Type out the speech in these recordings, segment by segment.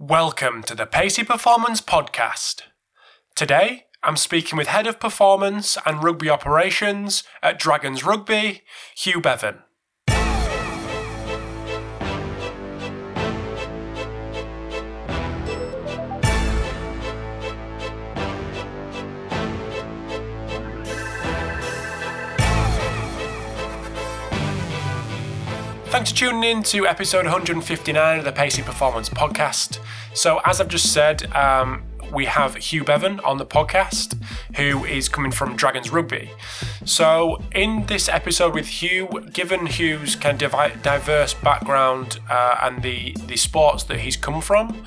Welcome to the Pacey Performance Podcast. Today, I'm speaking with Head of Performance and Rugby Operations at Dragons Rugby, Hugh Bevan. Thanks for tuning in to episode 159 of the Pacey Performance Podcast. So, as I've just said, um, we have Hugh Bevan on the podcast, who is coming from Dragons Rugby. So, in this episode with Hugh, given Hugh's kind of diverse background uh, and the, the sports that he's come from,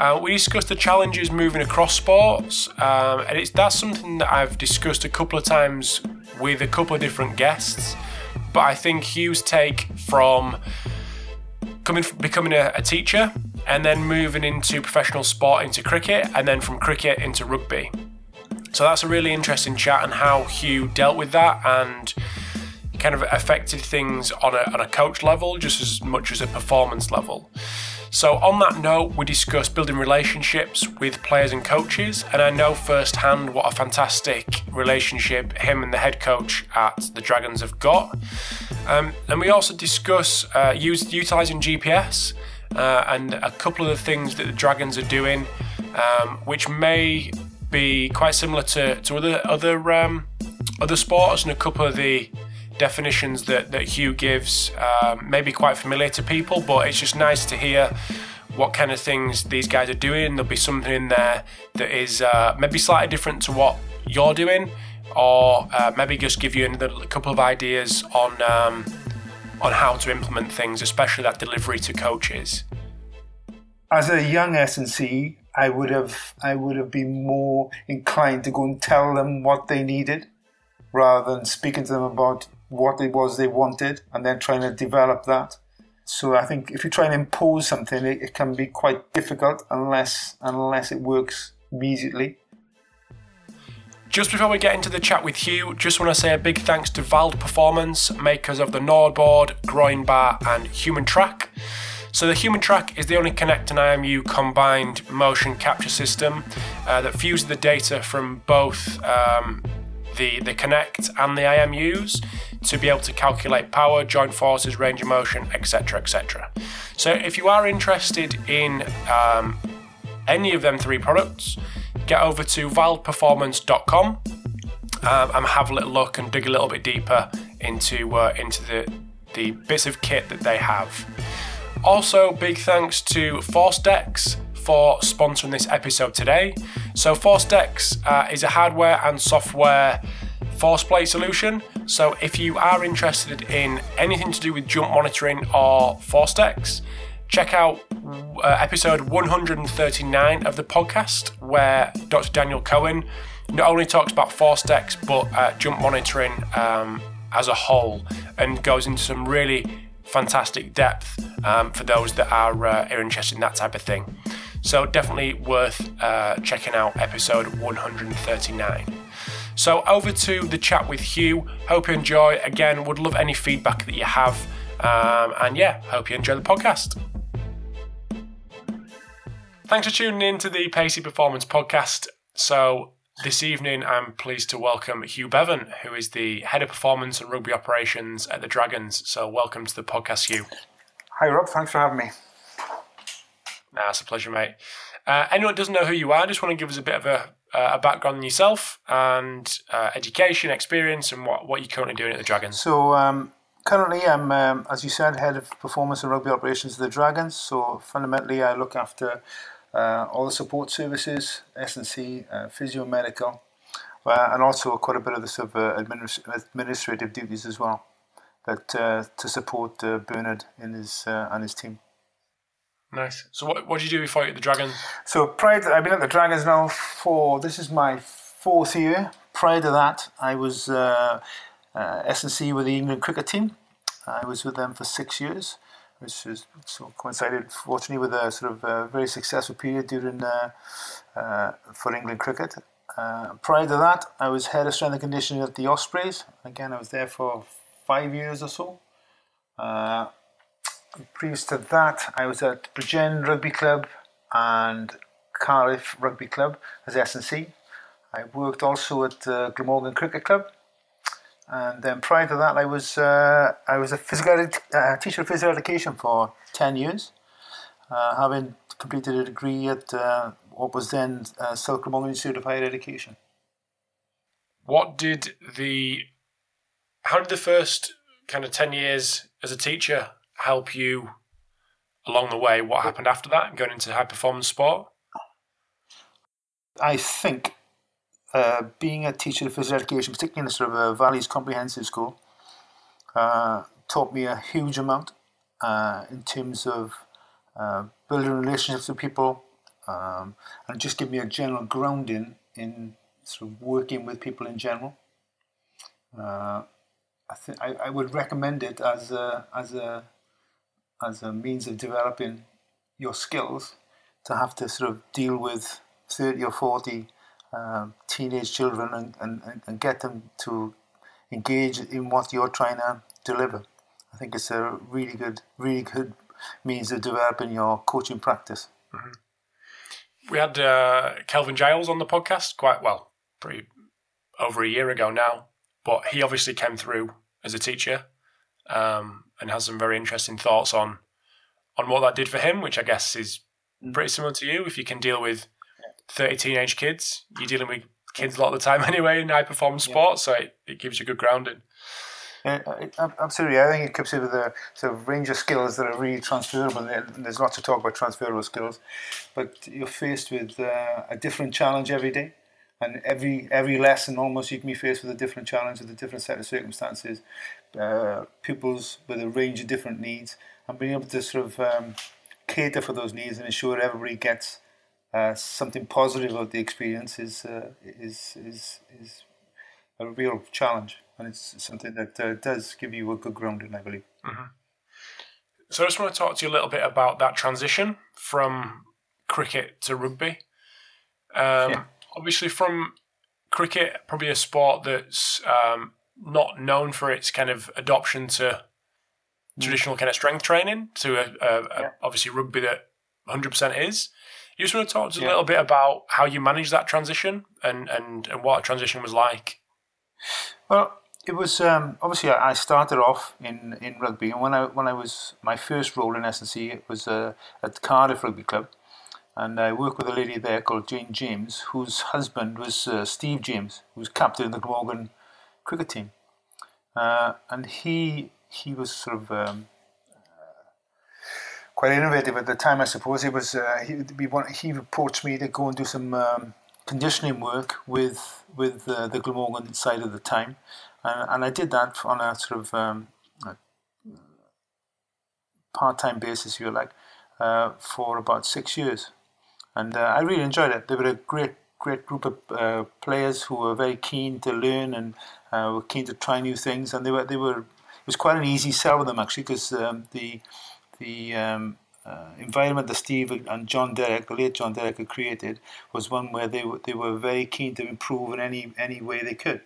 uh, we discussed the challenges moving across sports, um, and it's that's something that I've discussed a couple of times with a couple of different guests but I think Hugh's take from coming becoming a, a, teacher and then moving into professional sport into cricket and then from cricket into rugby. So that's a really interesting chat and how Hugh dealt with that and kind of affected things on a, on a coach level just as much as a performance level. So, on that note, we discussed building relationships with players and coaches, and I know firsthand what a fantastic relationship him and the head coach at the Dragons have got. Um, and we also discuss uh, use, utilizing GPS uh, and a couple of the things that the Dragons are doing, um, which may be quite similar to, to other other um, other sports, and a couple of the definitions that, that Hugh gives um, may be quite familiar to people, but it's just nice to hear what kind of things these guys are doing. There'll be something in there that is uh, maybe slightly different to what you're doing, or uh, maybe just give you another couple of ideas on um, on how to implement things, especially that delivery to coaches. As a young S&C, I would have I would have been more inclined to go and tell them what they needed rather than speaking to them about what it was they wanted and then trying to develop that. So I think if you try and impose something, it, it can be quite difficult unless unless it works immediately. Just before we get into the chat with Hugh, just want to say a big thanks to Vald Performance, makers of the NordBord, Groin Bar, and HumanTrak. So the HumanTrak is the only Kinect and IMU combined motion capture system uh, that fuses the data from both um, the, the Kinect and the IMUs to be able to calculate power, joint forces, range of motion, etc. etc. So if you are interested in um, any of them three products, get over to valdperformance.com um, and have a little look and dig a little bit deeper into uh, into the the bits of kit that they have. Also, big thanks to Force ForceDecks for sponsoring this episode today. So, ForceDecks uh, is a hardware and software force plate solution. So, if you are interested in anything to do with jump monitoring or force ForceDecks, check out uh, episode 139 of the podcast, where Dr. Daniel Cohen not only talks about ForceDecks but uh, jump monitoring um, as a whole and goes into some really fantastic depth um, for those that are, uh, are interested in that type of thing. So definitely worth uh, checking out episode 139. So over to the chat with Hugh. Hope you enjoy. Again, would love any feedback that you have. Um, and yeah, hope you enjoy the podcast. Thanks for tuning in to the Pacey Performance Podcast. So this evening, I'm pleased to welcome Hugh Bevan, who is the head of performance and rugby operations at the Dragons. So welcome to the podcast, Hugh. Hi, Rob. Thanks for having me. Nah, it's a pleasure, mate. Uh, anyone that doesn't know who you are, just want to give us a bit of a, uh, a background on yourself and uh, education, experience, and what, what you're currently doing at the Dragons. So, um, currently, I'm, um, as you said, head of performance and rugby operations at the Dragons. So, fundamentally, I look after uh, all the support services, S&C, uh, physio medical, uh, and also quite a bit of the sort of administ- administrative duties as well. But to support Bernard in his and his team. Nice. So what what did you do before you at the Dragons? So prior to, I've been at the Dragons now for this is my fourth year. Prior to that, I was uh, uh, S&C with the England cricket team. I was with them for six years, which was so coincided fortunately with a sort of a very successful period during uh, uh, for England cricket. Uh, prior to that, I was head of strength and conditioning at the Ospreys. Again, I was there for five years or so. Uh, previous to that, I was at Bridgend Rugby Club and Cardiff Rugby Club as S&C. I worked also at uh, Glamorgan Cricket Club, and then prior to that, I was uh, I was a physical ed- uh, teacher of physical education for ten years, uh, having completed a degree at uh, what was then uh, South Glamorgan Institute of Higher Education. What did the how did the first kind of 10 years as a teacher help you along the way? What happened after that, going into high performance sport? I think uh, being a teacher of physical education, particularly in a sort of a Valleys Comprehensive School, uh, taught me a huge amount uh, in terms of uh, building relationships with people um, and just give me a general grounding in sort of working with people in general. Uh, I think I, I would recommend it as a, as a as a means of developing your skills to have to sort of deal with 30 or 40 um, teenage children and, and, and get them to engage in what you're trying to deliver. I think it's a really good, really good means of developing your coaching practice. Mm-hmm. We had uh, Kelvin Giles on the podcast quite well, pretty over a year ago now, but he obviously came through as a teacher um, and has some very interesting thoughts on on what that did for him, which I guess is mm. pretty similar to you. If you can deal with 30 teenage kids. You're dealing with kids a lot of the time anyway in high performance sports, so it, it gives you good grounding. Yeah, absolutely. I think it comes with a sort of range of skills that are really transferable. And there's lots to talk about transferable skills, but you're faced with uh, a different challenge every day, and every every lesson almost you can be faced with a different challenge with a different set of circumstances. Uh, pupils with a range of different needs, and being able to sort of um, cater for those needs and ensure everybody gets uh, something positive about the experience is uh, is is is a real challenge, and it's something that uh, does give you a good grounding, I believe. Mm-hmm. So I just want to talk to you a little bit about that transition from cricket to rugby. Um, yeah. Obviously, from cricket, probably a sport that's um, not known for its kind of adoption to mm. traditional kind of strength training to a, a, yeah. a, obviously rugby that 100% is. You just want to talk to us yeah. a little bit about how you managed that transition and, and, and what a transition was like? Well, it was um, obviously I started off in, in rugby, and when I when I was my first role in S&C, it was uh, at Cardiff Rugby Club, and I worked with a lady there called Jane James, whose husband was uh, Steve James, who was captain of the Glamorgan cricket team, uh, and he he was sort of um, quite innovative at the time, I suppose. He was uh, he, he approached me to go and do some um, conditioning work with with uh, the Glamorgan side at the time, and, and I did that on a sort of um, part time basis, if you like, uh, for about six years, and uh, I really enjoyed it. They were a great great group of uh, players who were very keen to learn and uh, were keen to try new things, and they were they were. It was quite an easy sell with them actually because um, the the um, uh, environment that Steve and John Derrick, the late John Derrick, had created was one where they were, they were very keen to improve in any any way they could.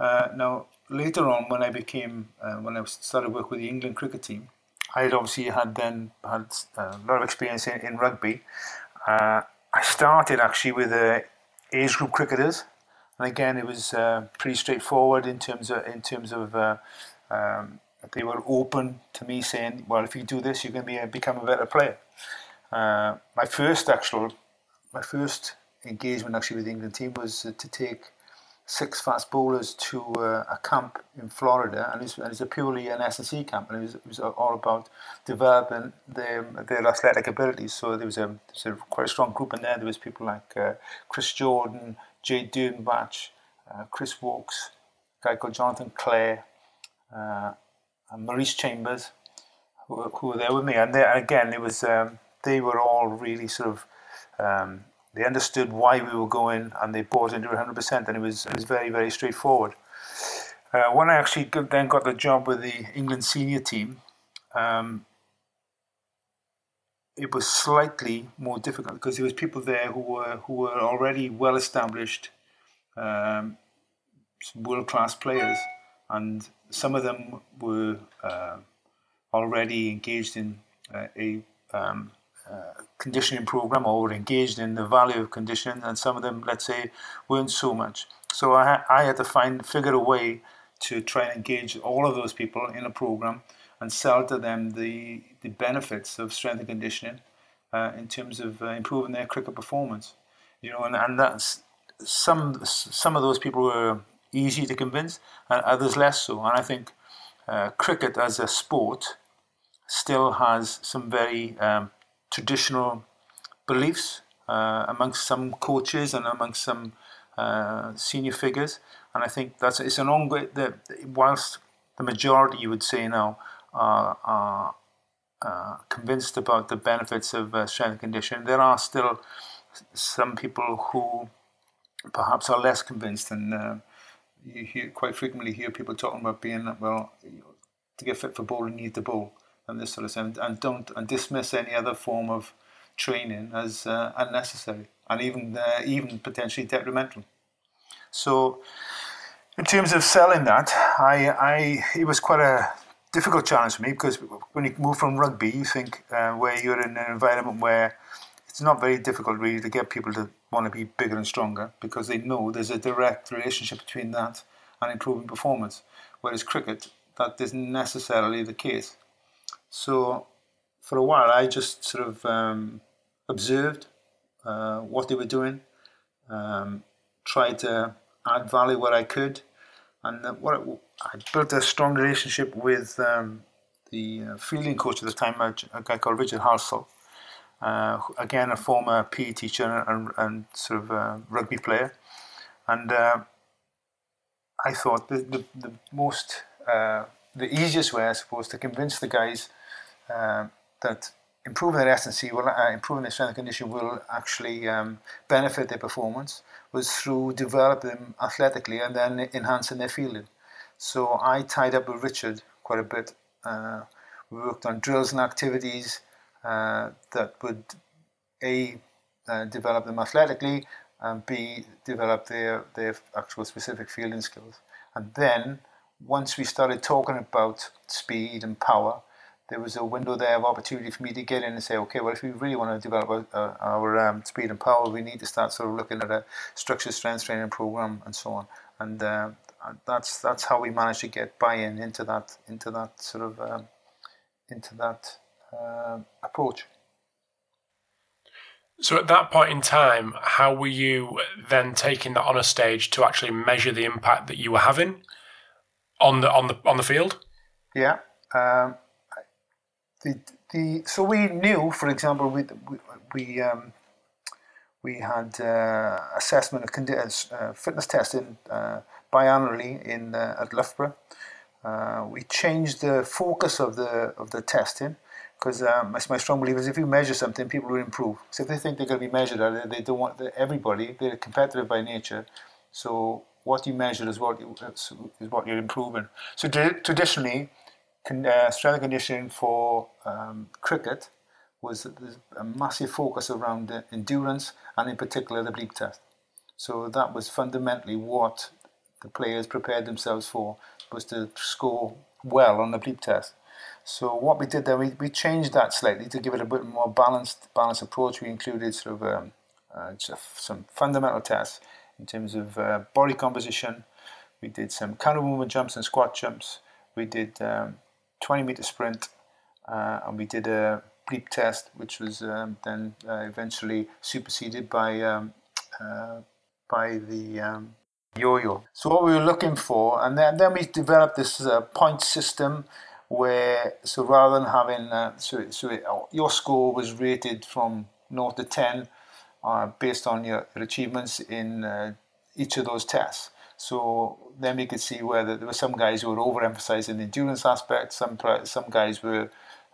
Uh, now later on, when I became uh, when I started work with the England cricket team, I had obviously had then had uh, a lot of experience in, in rugby. Uh, I started actually with uh, age group cricketers, and again it was pretty straightforward in terms of in terms of um, they were open to me saying, "Well, if you do this, you're going to be a, become a better player." Uh, my first actual, my first engagement actually with the England team was uh, to take six fast bowlers to uh, a camp in Florida, and it was, and a purely an S&C camp, and it was, it was all about developing their their athletic abilities. So there was a, there was a quite a strong group in there. There was people like uh, Chris Jordan, Jade Dernbach, uh, Chris Woakes, a guy called Jonathan Clare. And Maurice Chambers, who, who, were there with me. And they, again, it was um, they were all really sort of um, they understood why we were going, and they bought into it 100%. And it was it was very very straightforward. Uh, when I actually then got the job with the England senior team, um, it was slightly more difficult because there was people there who were who were already well established, um, world class players, and some of them were uh, already engaged in uh, a um, uh, conditioning program or were engaged in the value of conditioning, and some of them, let's say, weren't so much. So I, I had to find figure a way to try and engage all of those people in a program and sell to them the the benefits of strength and conditioning uh, in terms of uh, improving their cricket performance. You know, and, and that's some some of those people were easy to convince, and others less so. And I think uh, cricket as a sport still has some very um, traditional beliefs uh, amongst some coaches and amongst some uh, senior figures. And I think that's it's an ongoing. That whilst the majority, you would say now, are, are uh, convinced about the benefits of uh, strength and conditioning, there are still some people who perhaps are less convinced and you hear quite frequently hear people talking about being well to get fit for bowling you need the bowl and this sort of thing and don't and dismiss any other form of training as uh, unnecessary and even uh, even potentially detrimental. So in terms of selling that I, I it was quite a difficult challenge for me because when you move from rugby you think uh, where you're in an environment where it's not very difficult really to get people to want to be bigger and stronger because they know there's a direct relationship between that and improving performance. Whereas cricket, that isn't necessarily the case. So for a while, I just sort of um, observed uh, what they were doing, um, tried to add value where I could, and what I built a strong relationship with um, the uh, fielding coach at the time, a, guy called Richard Halsall, uh, again, a former PE teacher and, and sort of uh, rugby player. And uh, I thought the, the, the most, uh, the easiest way, I suppose, to convince the guys uh, that improving their S&C, will, uh, improving their strength and condition will actually um, benefit their performance was through developing them athletically and then enhancing their fielding. So I tied up with Richard quite a bit. we worked on drills and activities uh, that would a uh, develop them athletically and b develop their their actual specific fielding skills. And then once we started talking about speed and power, there was a window there of opportunity for me to get in and say, okay, well, if we really want to develop our, our um, speed and power, we need to start sort of looking at a structured strength training program and so on. And uh, that's that's how we managed to get buy-in into that into that sort of um, into that uh, approach. So at that point in time, how were you then taking that on a stage to actually measure the impact that you were having on the on the on the field? Yeah. Um, the the so we knew, for example, we we, we um, we had uh, assessment of condi- uh, fitness testing uh, biannually in uh, at Loughborough. Uh, we changed the focus of the of the testing because um, my strong belief is if you measure something, people will improve. So if they think they're going to be measured it, they don't want everybody. They're competitive by nature, so what you measure is what you, is what you're improving. So traditionally, con, uh, strength conditioning for um, cricket was a massive focus around endurance and in particular the bleep test. So that was fundamentally what the players prepared themselves for was to score well on the bleep test. So what we did there, we, we changed that slightly to give it a bit more balanced balanced approach. We included sort of um, uh, some fundamental tests in terms of uh, body composition. We did some counter movement jumps and squat jumps. We did um, 20 meter sprint, uh, and we did a bleep test, which was um, then uh, eventually superseded by um, uh, by the um, yo-yo. So what we were looking for, and then then we developed this uh, point system where so rather than having uh, so so it, your score was rated from 0 to 10 uh, based on your, your achievements in uh, each of those tests. So then we could see whether there were some guys who were overemphasizing the endurance aspect, some some guys were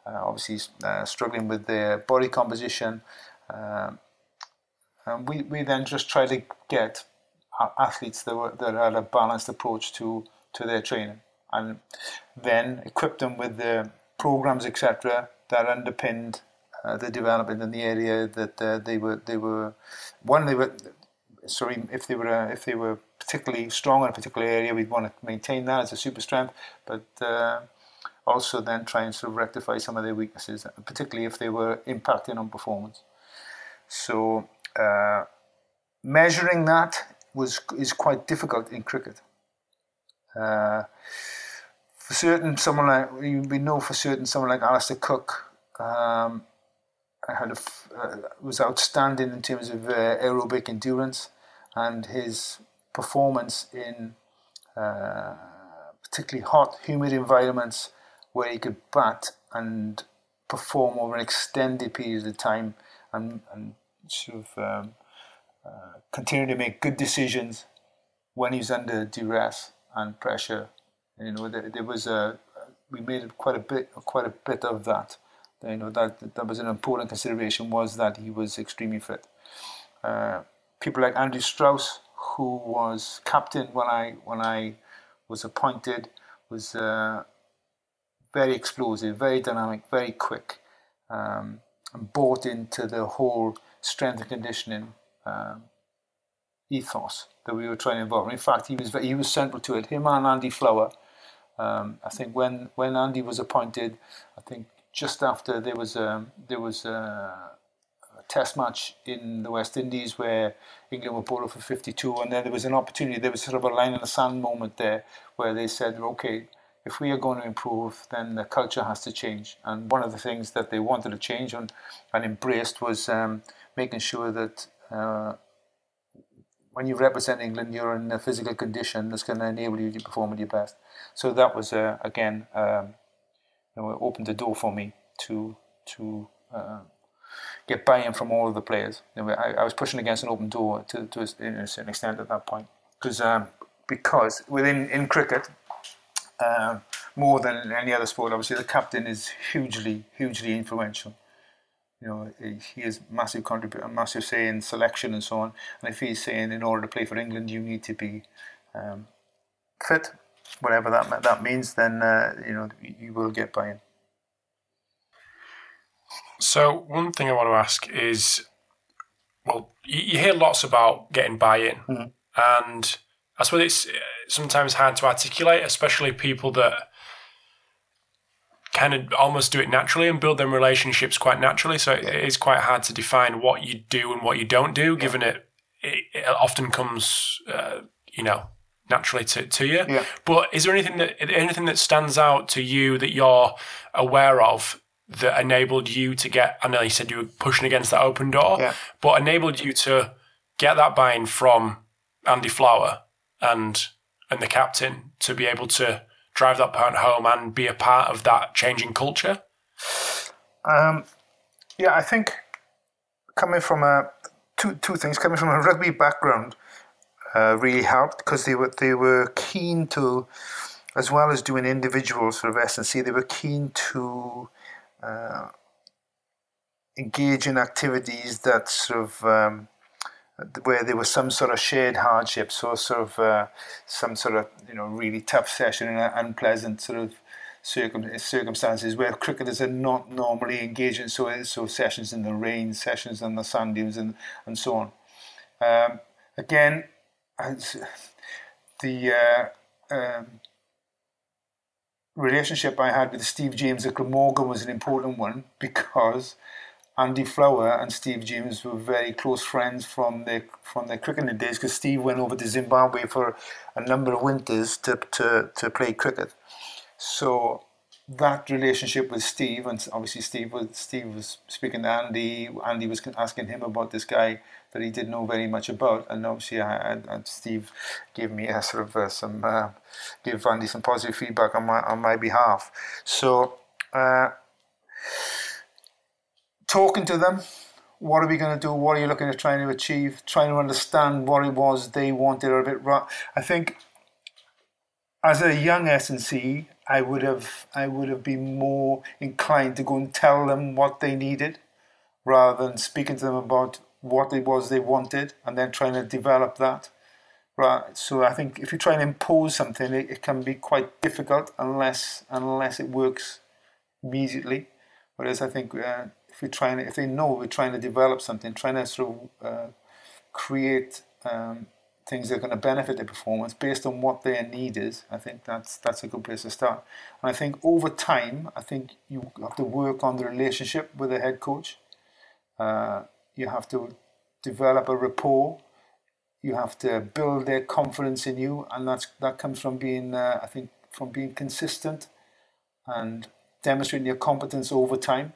uh, obviously uh, struggling with their body composition. Um, and we, we then just try to get athletes that, were, that had a balanced approach to, to their training and then equip them with the programs, etc., that underpinned uh, the development in the area that uh, they were they were one they were sorry if they were uh, if they were particularly strong in a particular area we'd want to maintain that as a super strength but uh, also then try and sort of rectify some of their weaknesses particularly if they were impacting on performance So uh, measuring that was is quite difficult in cricket. For certain, someone like we know for certain someone like Alastair Cook um, had a, uh, was outstanding in terms of uh, aerobic endurance and his performance in uh, particularly hot, humid environments where he could bat and perform over an extended period of time and, and sort of um, uh, continue to make good decisions when he's under duress and pressure. You know, there, there was a we made quite a bit quite a bit of that. You know that that was an important consideration was that he was extremely fit. Uh, people like Andrew Strauss, who was captain when I when I was appointed, was uh, very explosive, very dynamic, very quick, um, and bought into the whole strength and conditioning um, ethos that we were trying to involve. In fact, he was he was central to it. Him and Andy Flower. Um, I think when when Andy was appointed, I think just after there was a, there was a, a test match in the West Indies where England were bowled for 52, and then there was an opportunity. There was sort of a line in the sand moment there where they said, okay. If we are going to improve, then the culture has to change. And one of the things that they wanted to change and, and embraced was um, making sure that uh, when you represent England, you're in a physical condition that's going to enable you to perform at your best. So that was uh, again, um, you know, opened the door for me to to uh, get buy-in from all of the players. You know, I, I, was pushing against an open door to, to a, certain extent at that point because um, because within in cricket. Um, more than any other sport, obviously, the captain is hugely, hugely influential you know, he has massive contribute, a massive say in selection and so on. And if he's saying in order to play for England, you need to be um, fit, whatever that that means, then uh, you know you will get buy-in. So one thing I want to ask is, well, you, you hear lots about getting buy-in, mm-hmm. and I suppose it's uh, sometimes hard to articulate, especially people that kind of almost do it naturally and build them relationships quite naturally. So it is quite hard to define what you do and what you don't do, given it it, it often comes, uh, you know, naturally to, to you. Yeah. But is there anything that anything that stands out to you that you're aware of that enabled you to get? I know you said you were pushing against that open door, yeah. but enabled you to get that buy-in from Andy Flower and and the captain to be able to drive that point home and be a part of that changing culture? Um, yeah, I think coming from a two two things coming from a rugby background uh, really helped because they were they were keen to, as well as doing individual sort of S and C, they were keen to. Uh, engage in activities that sort of um, where there was some sort of shared hardship, so sort of uh, some sort of you know really tough session and unpleasant sort of circum- circumstances where cricketers are not normally engaged in so so sessions in the rain, sessions on the sand dunes, and and so on. Um, again, the uh, um, relationship I had with Steve James at Glamorgan was an important one because Andy Flower and Steve James were very close friends from their from their cricketing days because Steve went over to Zimbabwe for a number of winters to, to, to play cricket. So that relationship with Steve, and obviously Steve was Steve was speaking to Andy. Andy was asking him about this guy that he didn't know very much about, and obviously I, and Steve gave me a sort of uh, some uh, gave Andy some positive feedback on my on my behalf. So. Uh, talking to them. What are we going to do? What are you looking at trying to achieve? Trying to understand what it was they wanted or a bit wrong. I think as a young S&C, I would have I would have been more inclined to go and tell them what they needed rather than speaking to them about what it was they wanted and then trying to develop that. Right. So I think if you try and impose something, it, it can be quite difficult unless unless it works immediately. Whereas I think uh, we're trying, to, if they know we're trying to develop something, trying to sort of uh, create um, things that are going to benefit their performance based on what their need is, I think that's that's a good place to start. And I think over time, I think you have to work on the relationship with the head coach. Uh, you have to develop a rapport. You have to build their confidence in you, and that's that comes from being, uh, I think, from being consistent and demonstrating your competence over time.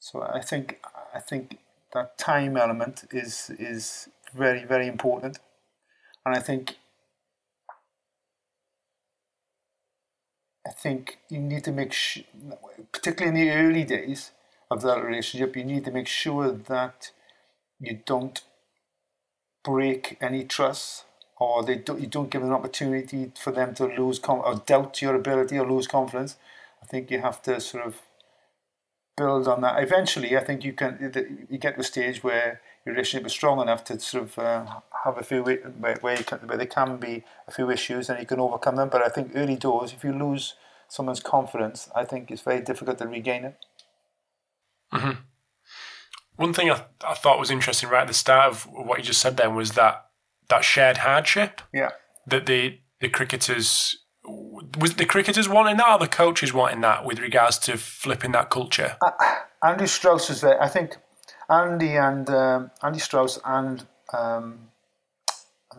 So I think I think that time element is is very very important, and I think I think you need to make sure, particularly in the early days of that relationship, you need to make sure that you don't break any trust or they don't, you don't give an opportunity for them to lose com- or doubt your ability or lose confidence. I think you have to sort of build on that. Eventually, I think you can you get to a stage where your relationship is strong enough to sort of uh, have a few where, where, can, where there can be a few issues and you can overcome them. But I think early doors, if you lose someone's confidence, I think it's very difficult to regain it. Mm-hmm. One thing I, I thought was interesting right at the start of what you just said then was that that shared hardship. Yeah. That the the cricketers was the cricketers wanting that or the coaches wanting that with regards to flipping that culture? Uh, Andy Strauss was there. I think Andy and um, Andy Strauss and um,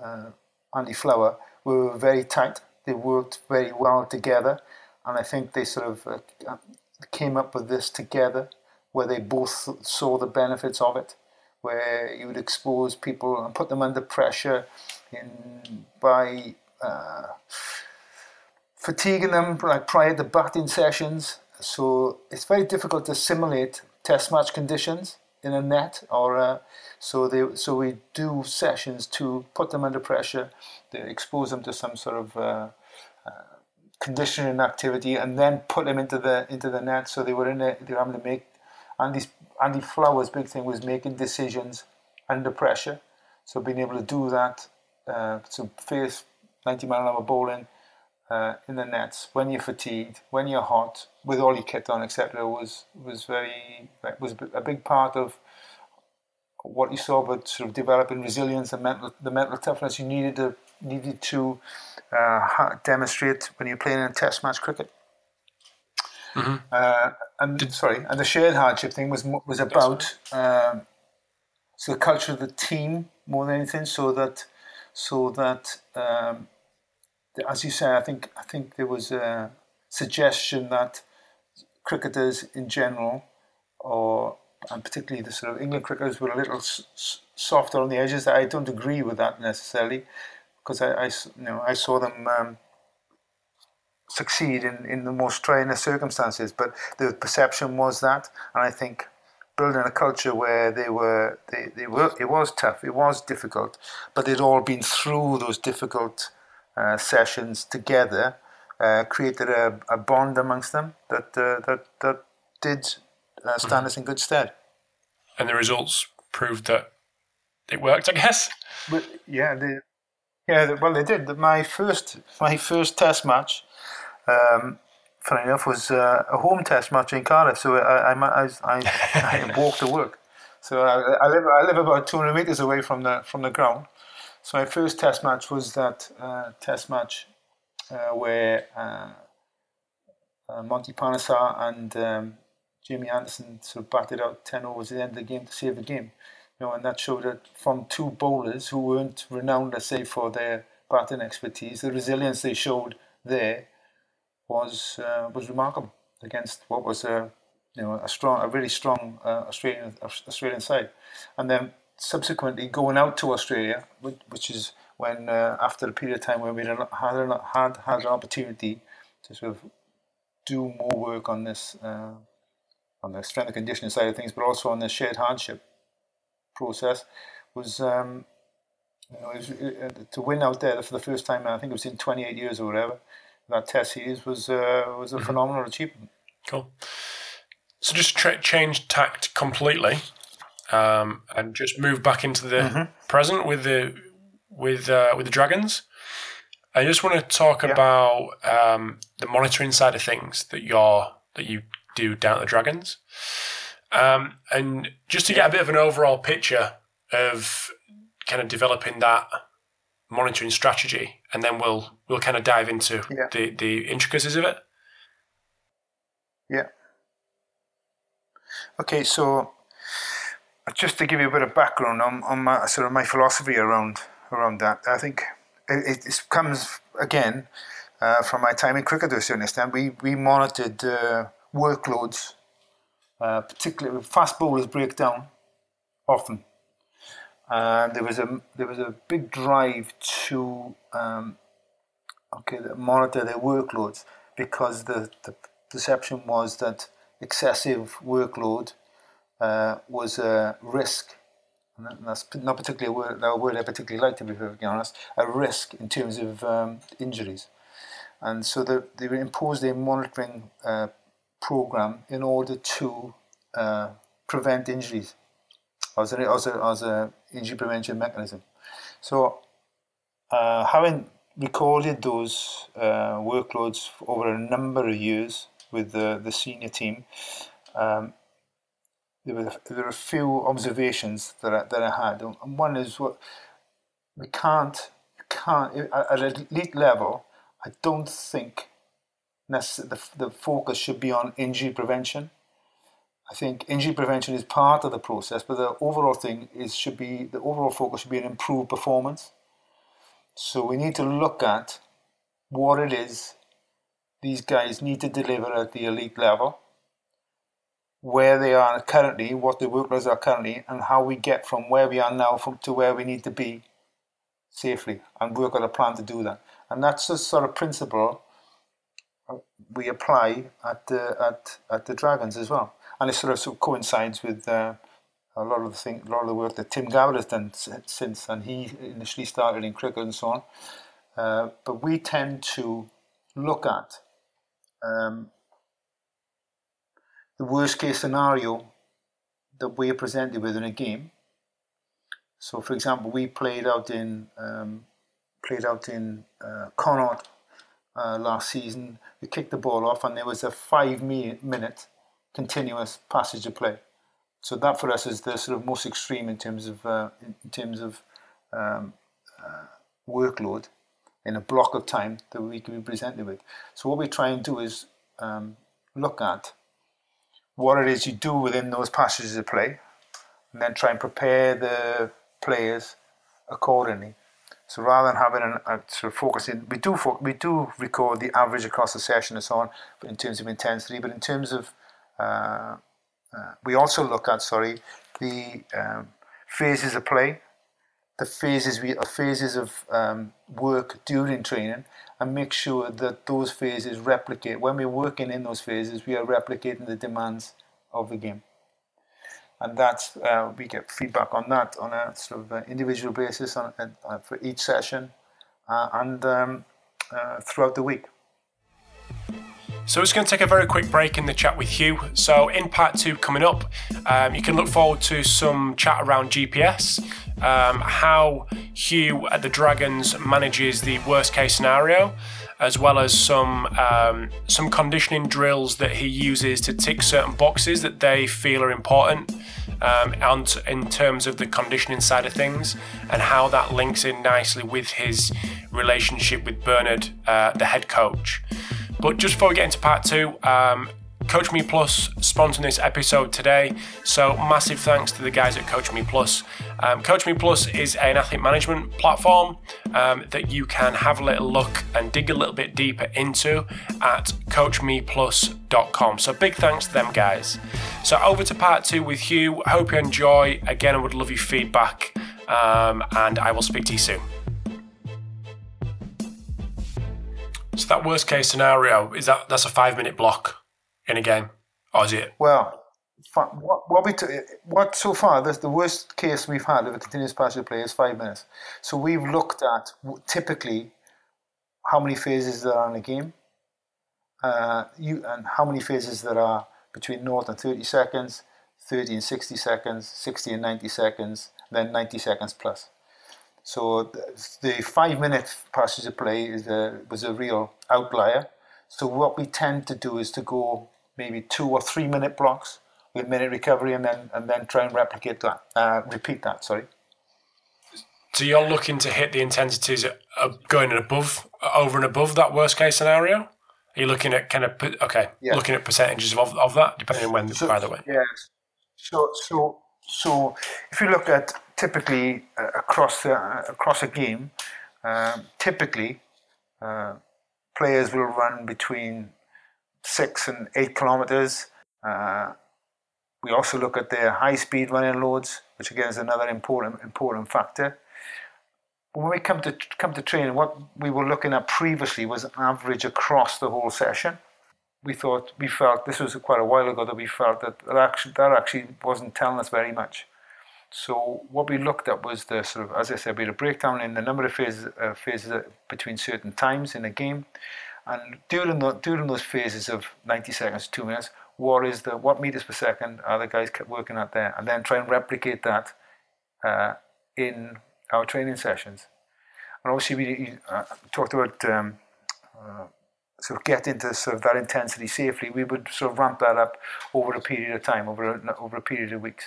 uh, Andy Flower were very tight. They worked very well together, and I think they sort of uh, came up with this together, where they both saw the benefits of it, where you would expose people and put them under pressure in by. Uh, fatiguing them like prior to batting sessions. So it's very difficult to simulate test match conditions in a net or uh, so they so we do sessions to put them under pressure, to expose them to some sort of uh, uh, conditioning activity, and then put them into the into the net. So they were in a, they were having to make Andy's Andy Flower's big thing was making decisions under pressure. So being able to do that, uh, to face 90 mile an hour bowling uh, in the nets when you're fatigued, when you're hot, with all your kit on, etc., was was very was a big part of what you saw about sort of developing resilience and mental the mental toughness you needed to needed to uh, demonstrate when you're playing in a Test match cricket. Mm-hmm. Uh, and Did, sorry, and the shared hardship thing was was about um, so the culture of the team more than anything, so that so that um, as you say, I think I think there was a suggestion that cricketers in general, or and particularly the sort of England cricketers, were a little s- softer on the edges. I don't agree with that necessarily, because I, I you know I saw them um, succeed in, in the most strenuous circumstances, but the perception was that, and I think building a culture where they were they, they were it was tough, it was difficult, but they'd all been through those difficult uh, sessions together uh, created a, a, bond amongst them that uh, that that did uh, stand mm-hmm. us in good stead. And the results proved that it worked, I guess. But, yeah, they, yeah. Well, they did. My first my first test match. Um, funny enough, was uh, a home test match in Cardiff. So I I, I, I walked to work. So I, I, live I live about 200 meters away from the from the ground. So my first test match was that uh, test match uh, where uh, uh Monty Panesar and um, Jamie Anderson sort of batted out 10 overs at the end of the game to save the game. You know, and that showed that from two bowlers who weren't renowned, let's say, for their batting expertise, the resilience they showed there was uh, was remarkable against what was a you know a strong, a really strong uh, Australian Australian side. And then subsequently going out to Australia, which is when uh, after a period of time where we had had had an opportunity to sort of do more work on this uh, on the strength and conditioning side of things, but also on the shared hardship process, was, um, you know, was uh, to win out there for the first time. I think it was in 28 years or whatever. That test series was uh, was a mm-hmm. phenomenal achievement. Cool. So just tra- change tact completely um, and just move back into the mm-hmm. present with the with uh, with the dragons. I just want to talk yeah. about um, the monitoring side of things that you're that you do down at the dragons, um, and just to get a bit of an overall picture of kind of developing that monitoring strategy, and then we'll we'll kind of dive into yeah. the the intricacies of it. Yeah. Okay, so just to give you a bit of background on, on my sort of my philosophy around around that, I think it, it comes again uh, from my time in cricket to a certain extent. We we monitored uh, workloads, uh, particularly fast bowlers break down often. And there was a there was a big drive to um, okay monitor their workloads because the, the perception was that excessive workload uh, was a risk. And that's not particularly a word, a word I particularly like, to be perfectly honest, a risk in terms of um, injuries. And so the, they imposed a monitoring uh, program in order to uh, prevent injuries as an as a, as a injury prevention mechanism. So, uh, having recorded those uh, workloads over a number of years with the, the senior team, um, there were there were a few observations that I, that I had. And one is what we can't can't at an elite level. I don't think the the focus should be on injury prevention. I think injury prevention is part of the process, but the overall thing is should be the overall focus should be an improved performance. So we need to look at what it is these guys need to deliver at the elite level where they are currently, what the workloads are currently, and how we get from where we are now from to where we need to be safely, and work on a plan to do that. And that's the sort of principle we apply at the at at the Dragons as well, and it sort of, sort of coincides with. Uh, a lot of the thing, a lot of the work that Tim Gabbett has done since, and he initially started in cricket and so on. Uh, but we tend to look at um, the worst case scenario that we are presented with in a game. So, for example, we played out in um, played out in uh, Connacht uh, last season. We kicked the ball off, and there was a five-minute continuous passage of play. So that for us is the sort of most extreme in terms of uh, in terms of um, uh, workload in a block of time that we can be presented with. So what we try and do is um, look at what it is you do within those passages of play, and then try and prepare the players accordingly. So rather than having an, a sort of focusing, we do fo- we do record the average across the session and so on, but in terms of intensity. But in terms of, uh, uh, we also look at sorry the um, phases of play, the phases we uh, phases of um, work during training, and make sure that those phases replicate. When we're working in those phases, we are replicating the demands of the game. And that's, uh, we get feedback on that on a sort of uh, individual basis on, uh, for each session uh, and um, uh, throughout the week. So we're just going to take a very quick break in the chat with Hugh. So in part two coming up, um, you can look forward to some chat around GPS, um, how Hugh at the Dragons manages the worst case scenario, as well as some um, some conditioning drills that he uses to tick certain boxes that they feel are important. Um, and in terms of the conditioning side of things, and how that links in nicely with his relationship with Bernard, uh, the head coach. But just before we get into part two, um, Coach Me Plus sponsoring this episode today. So massive thanks to the guys at Coach Me Plus. Um, Coach Me Plus is an athlete management platform um, that you can have a little look and dig a little bit deeper into at coachmeplus.com. So big thanks to them guys. So over to part two with Hugh. Hope you enjoy. Again, I would love your feedback, um, and I will speak to you soon. So that worst case scenario is that that's a five minute block in a game, or is it? Well, what, what we t- what so far the, the worst case we've had of a continuous passage play is five minutes. So we've looked at typically how many phases there are in a game, uh, you and how many phases there are between 0 and 30 seconds, 30 and 60 seconds, 60 and 90 seconds, then 90 seconds plus. So the five minute passage of play is a, was a real outlier. So what we tend to do is to go maybe two or three minute blocks with minute recovery and then and then try and replicate that, uh, repeat that. Sorry. So you're looking to hit the intensities going above, over and above that worst case scenario. Are you looking at kind of okay, yeah. looking at percentages of, of that, depending on when, so, by the way. Yes. So so so if you look at typically uh, across uh, across a game, um, typically uh, players will run between six and eight kilometers. We also look at their high speed running loads, which again is another important important factor. When we come to come to training, what we were looking at previously was average across the whole session we thought we felt this was quite a while ago that we felt that that actually, that actually wasn't telling us very much. So what we looked at was the sort of, as I said, we had a breakdown in the number of phases, uh, phases between certain times in a game, and during the, during those phases of 90 seconds, two minutes, what is the what meters per second are the guys kept working at there, and then try and replicate that uh, in our training sessions. And obviously we uh, talked about. Um, uh, sort of get into sort of that intensity safely, we would sort of ramp that up over a period of time, over a, over a period of weeks.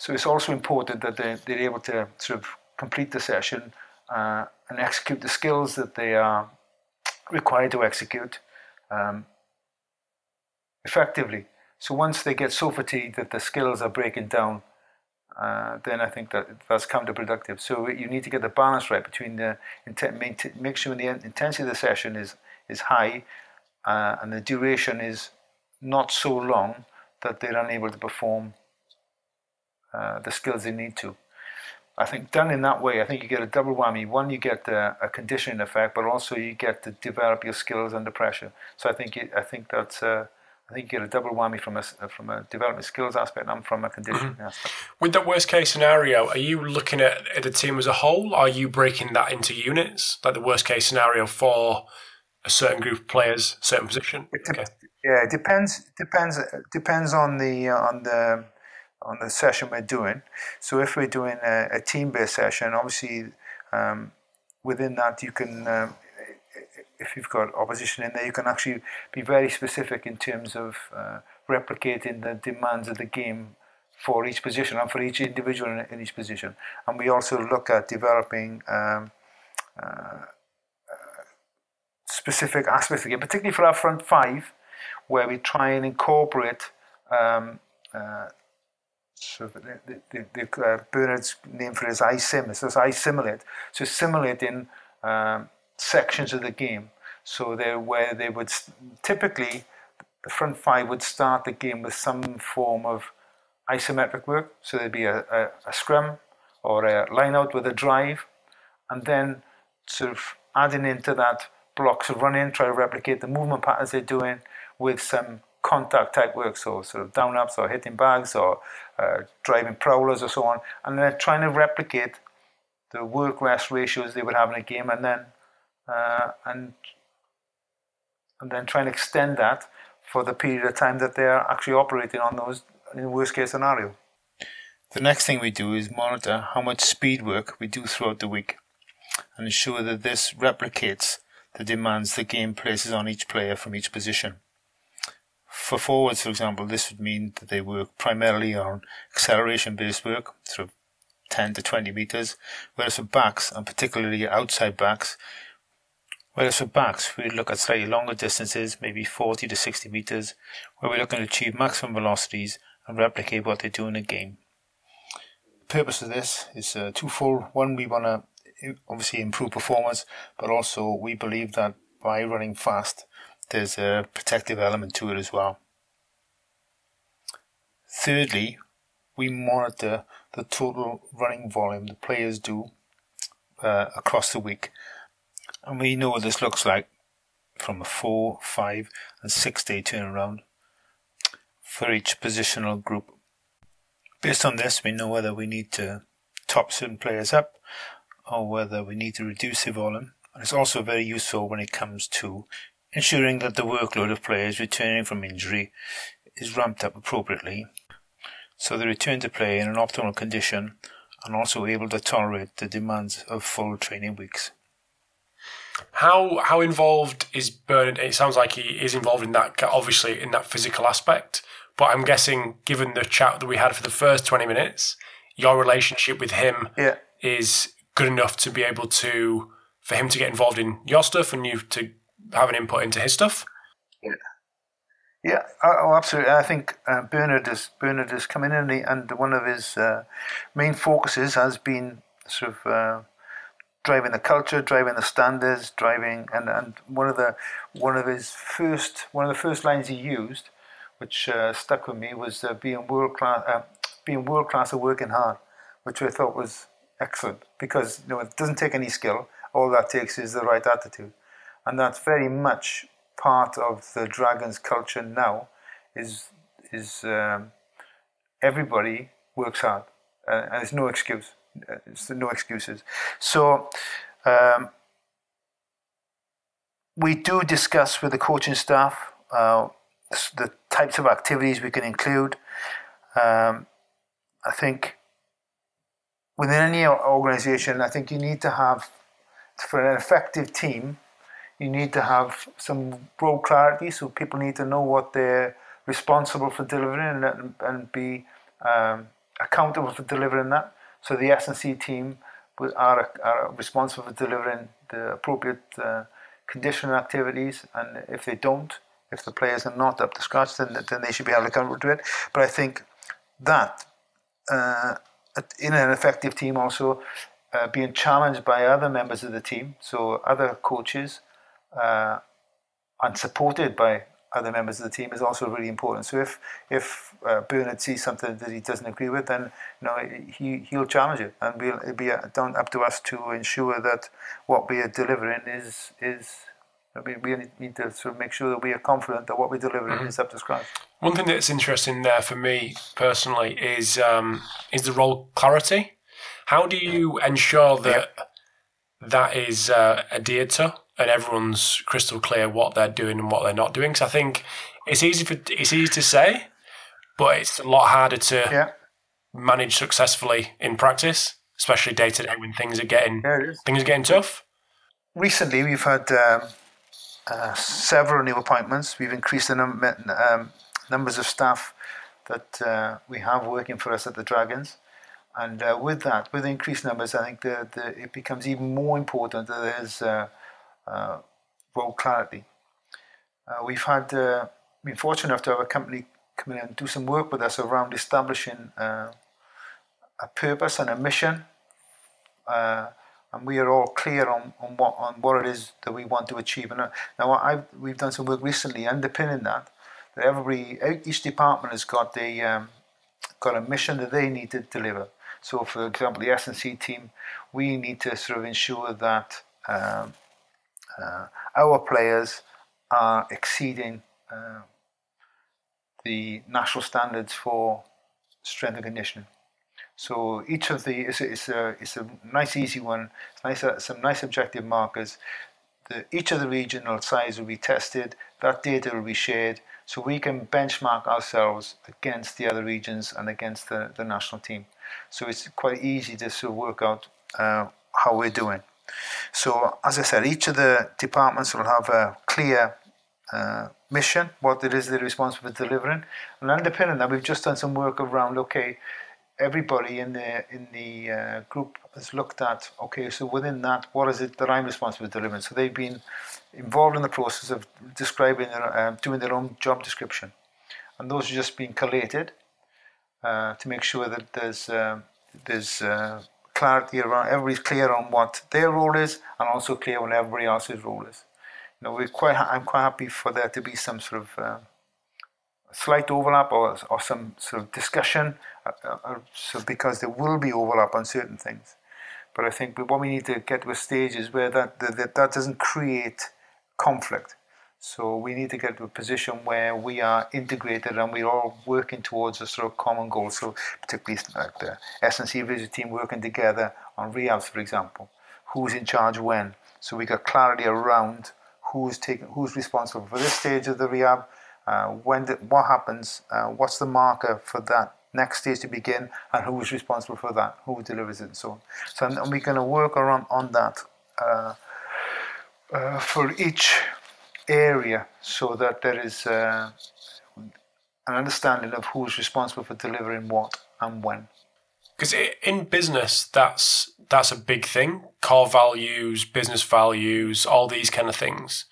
So it's also important that they're, they're able to sort of complete the session uh, and execute the skills that they are required to execute um, effectively. So once they get so fatigued that the skills are breaking down, uh, then I think that that's counterproductive. So you need to get the balance right between the make sure the intensity of the session is is high uh, and the duration is not so long that they're unable to perform uh, the skills they need to. I think done in that way, I think you get a double whammy. One, you get a, a conditioning effect, but also you get to develop your skills under pressure. So I think it, I think that's uh, I think you get a double whammy from a from a development skills aspect and from a conditioning mm-hmm. aspect. With that worst case scenario, are you looking at, at the team as a whole? Are you breaking that into units, like the worst case scenario for a certain group of players, certain position? It de- okay. Yeah, it depends. Depends. Depends on the uh, on the on the session we're doing. So if we're doing a, a team-based session, obviously um, within that you can, um, if you've got opposition in there, you can actually be very specific in terms of uh, replicating the demands of the game for each position and for each individual in, in each position. And we also look at developing. Um, uh, specific aspects again, particularly for our front five, where we try and incorporate um, uh, of the, the uh, Bernard's name for it is iSim, so it's iSimulate. So simulating um, sections of the game. So they where they would typically the front five would start the game with some form of isometric work. So there'd be a, a, a scrum or a line out with a drive, and then sort of adding into that blocks of running, try to replicate the movement patterns they're doing with some contact type work, so sort of down ups or hitting bags or uh, driving prowlers or so on, and then trying to replicate the work rest ratios they would have in a game, and then uh, and and then try and extend that for the period of time that they are actually operating on those in worst case scenario. The next thing we do is monitor how much speed work we do throughout the week and ensure that this replicates the demands the game places on each player from each position. For forwards, for example, this would mean that they work primarily on acceleration based work, sort of 10 to 20 meters, whereas for backs, and particularly outside backs, whereas for backs, we look at slightly longer distances, maybe 40 to 60 meters, where we're looking to achieve maximum velocities and replicate what they do in a game. The purpose of this is uh, twofold. One, we want to obviously improve performance, but also we believe that by running fast, there's a protective element to it as well. Thirdly, we monitor the total running volume the players do uh, across the week, and we know what this looks like from a four, five, and six day turnaround for each positional group. Based on this, we know whether we need to top certain players up or whether we need to reduce the volume. And it's also very useful when it comes to ensuring that the workload of players returning from injury is ramped up appropriately so they return to play in an optimal condition and also able to tolerate the demands of full training weeks. How how involved is Bernard? It sounds like he is involved in that, obviously in that physical aspect. But I'm guessing, given the chat that we had for the first 20 minutes, your relationship with him yeah. is good enough to be able to for him to get involved in your stuff and you to have an input into his stuff. Yeah, Yeah, oh, oh, absolutely. I think uh, Bernard is Bernard is coming in, and, he, and one of his uh, main focuses has been sort of uh, driving the culture, driving the standards, driving, and, and one of the one of his first one of the first lines he used, which uh, stuck with me, was uh, being world class, uh, being world class at working hard, which I thought was excellent because you know it doesn't take any skill. All that takes is the right attitude, and that's very much part of the Dragons culture now is is um, everybody works hard uh, and there's no excuse. There's no excuses. So um, we do discuss with the coaching staff uh, the types of activities we can include. Um, I think within any organization, I think you need to have for an effective team you need to have some role clarity, so people need to know what they're responsible for delivering and, and be um, accountable for delivering that. So the S&C team are, are responsible for delivering the appropriate uh, conditioning activities, and if they don't, if the players are not up to scratch, then, then they should be held accountable to it. But I think that uh, in an effective team also uh, being challenged by other members of the team, so other coaches, uh, and supported by other members of the team is also really important. So if if uh, Bernard sees something that he doesn't agree with, then you know he he'll challenge it, and we'll it'll be down up to us to ensure that what we are delivering is is. We, we need to sort of make sure that we are confident that what we're delivering mm-hmm. is up to scratch. One thing that's interesting there for me personally is um, is the role clarity. How do you ensure that that is uh, adhered to and everyone's crystal clear what they're doing and what they're not doing. Because I think it's easy for it's easy to say, but it's a lot harder to yeah. manage successfully in practice, especially day to day when things are getting yeah, things are getting tough. Recently, we've had um, uh, several new appointments. We've increased the num- um, numbers of staff that uh, we have working for us at the Dragons. And uh, with that, with increased numbers, I think the, the, it becomes even more important that there's uh, role clarity. Uh, we've had uh, been fortunate enough to have a company come in and do some work with us around establishing a purpose and a mission and we are all clear on, on what on what it is that we want to achieve. And now I've, we've done some work recently underpinning that. That every each department has got a um, got a mission that they need to deliver. So, for example, the S&C team, we need to sort of ensure that um, uh, our players are exceeding uh, the national standards for strength and conditioning. So each of the it's a, it's a, it's a nice easy one. It's nice uh, some nice objective markers. The, each of the regional sides will be tested. That data will be shared, so we can benchmark ourselves against the other regions and against the, the national team. So it's quite easy to sort of work out uh, how we're doing. So, as I said, each of the departments will have a clear uh, mission, what it is they're responsible for delivering, and underpinning that, we've just done some work around. Okay, everybody in the in the uh, group has looked at. Okay, so within that, what is it that I'm responsible for delivering? So they've been involved in the process of describing, their, uh, doing their own job description, and those are just being collated uh, to make sure that there's uh, there's uh, clarity around everybody's clear on what their role is and also clear on everybody else's role is. You know, we're quite I'm quite happy for there to be some sort of uh, slight overlap or, or some sort of discussion, uh, uh, uh, so because there will be overlap on certain things. But I think what we need to get to a stage is where that that, that doesn't create conflict. So we need to get to a position where we are integrated and we're all working towards a sort of common goal. So particularly like the S&C visit team working together on rehabs, for example. Who's in charge when? So we got clarity around who's taking, who's responsible for this stage of the rehab, uh, when the, what happens, uh, what's the marker for that next stage to begin, and who is responsible for that, who delivers it, and so on. So and we're going to work around on that uh, uh for each area so that there is uh, an understanding of who's responsible for delivering what and when. Because in business, that's that's a big thing. Core values, business values, all these kind of things.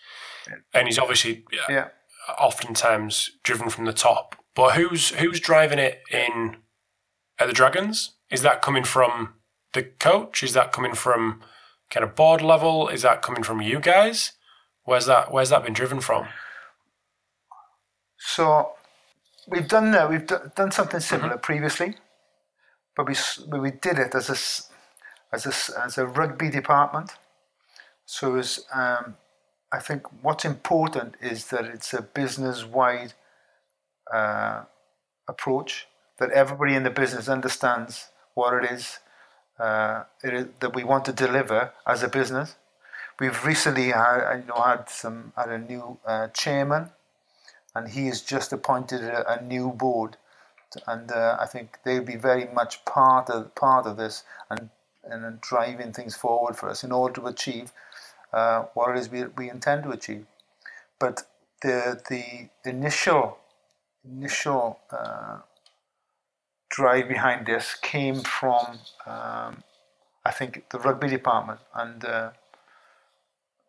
And he's obviously yeah. oftentimes driven from the top. But who's who's driving it in at the Dragons? Is that coming from the coach? Is that coming from kind of board level? Is that coming from you guys? Where's that Where's that been driven from? So we've done uh, we've d- done something similar mm-hmm. previously, but we but we did it as a as a as a rugby department. So it was, um, I think what's important is that it's a business wide uh, approach that everybody in the business understands what it is, uh, it is that we want to deliver as a business. We've recently had, you know, had some had a new uh, chairman and he has just appointed a, a new board, and uh, I think they'll be very much part of part of this and and driving things forward for us in order to achieve uh, what it is we, we intend to achieve. But the the initial initial uh, drive behind this came from um, I think the rugby department and. Uh,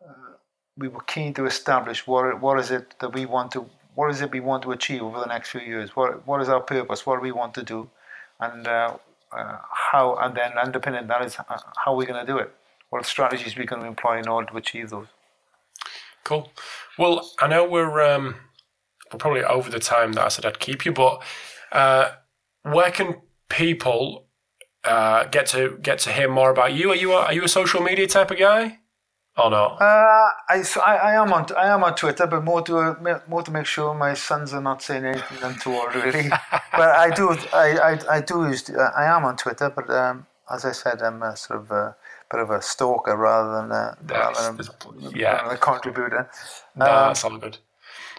uh we were keen to establish what what is it that we want to what is it we want to achieve over the next few years? What what is our purpose? What do we want to do? And uh, uh, how? And then underpinning that is uh, how we're going to do it. What strategies we're going to employ in order to achieve those. Cool. Well, I know we're um, we're probably over the time that I said I'd keep you, but uh, where can people uh, get to get to hear more about you? Are you a, are you a social media type of guy? Oh no. Uh, I, so I, I am on I am on Twitter, but more to more to make sure my sons are not saying anything untoward, really. but I do I, I, I do use I am on Twitter, but um, as I said, I'm a sort of a bit of a stalker rather than a, rather than yeah a contributor. No, um, that's all good.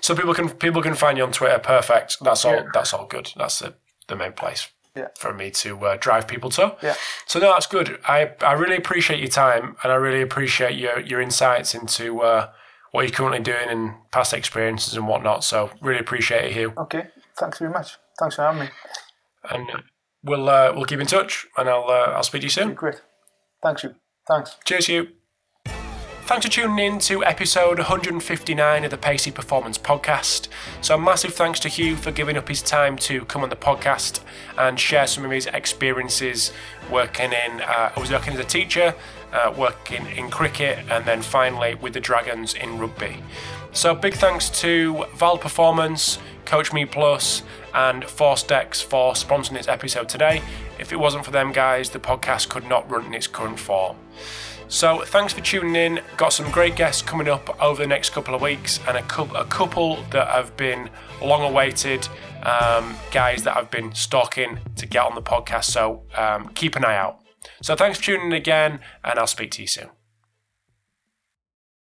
So people can people can find you on Twitter. Perfect. That's all. Yeah. That's all good. That's the the main place yeah. for me to uh, drive people to. Yeah. So no, that's good. I, I really appreciate your time and I really appreciate your your insights into uh, what you're currently doing and past experiences and whatnot. So really appreciate it, Hugh. Okay. Thanks very much. Thanks for having me. And we'll uh, we'll keep in touch and I'll uh, I'll speak to you soon. Great. Thanks you. Thanks. Cheers, Hugh. Thanks for tuning in to episode 159 of the Pacey Performance Podcast. So, massive thanks to Hugh for giving up his time to come on the podcast and share some of his experiences working in. Uh, I was working as a teacher, uh, working in cricket, and then finally with the Dragons in rugby. So, big thanks to VALD Performance, Coach Me Plus, and Force Decks for sponsoring this episode today. If it wasn't for them guys, the podcast could not run in its current form. So thanks for tuning in. Got some great guests coming up over the next couple of weeks, and a, couple, a couple that have been long awaited um, guys that I've been stalking to get on the podcast. So um, keep an eye out. So thanks for tuning in again, and I'll speak to you soon.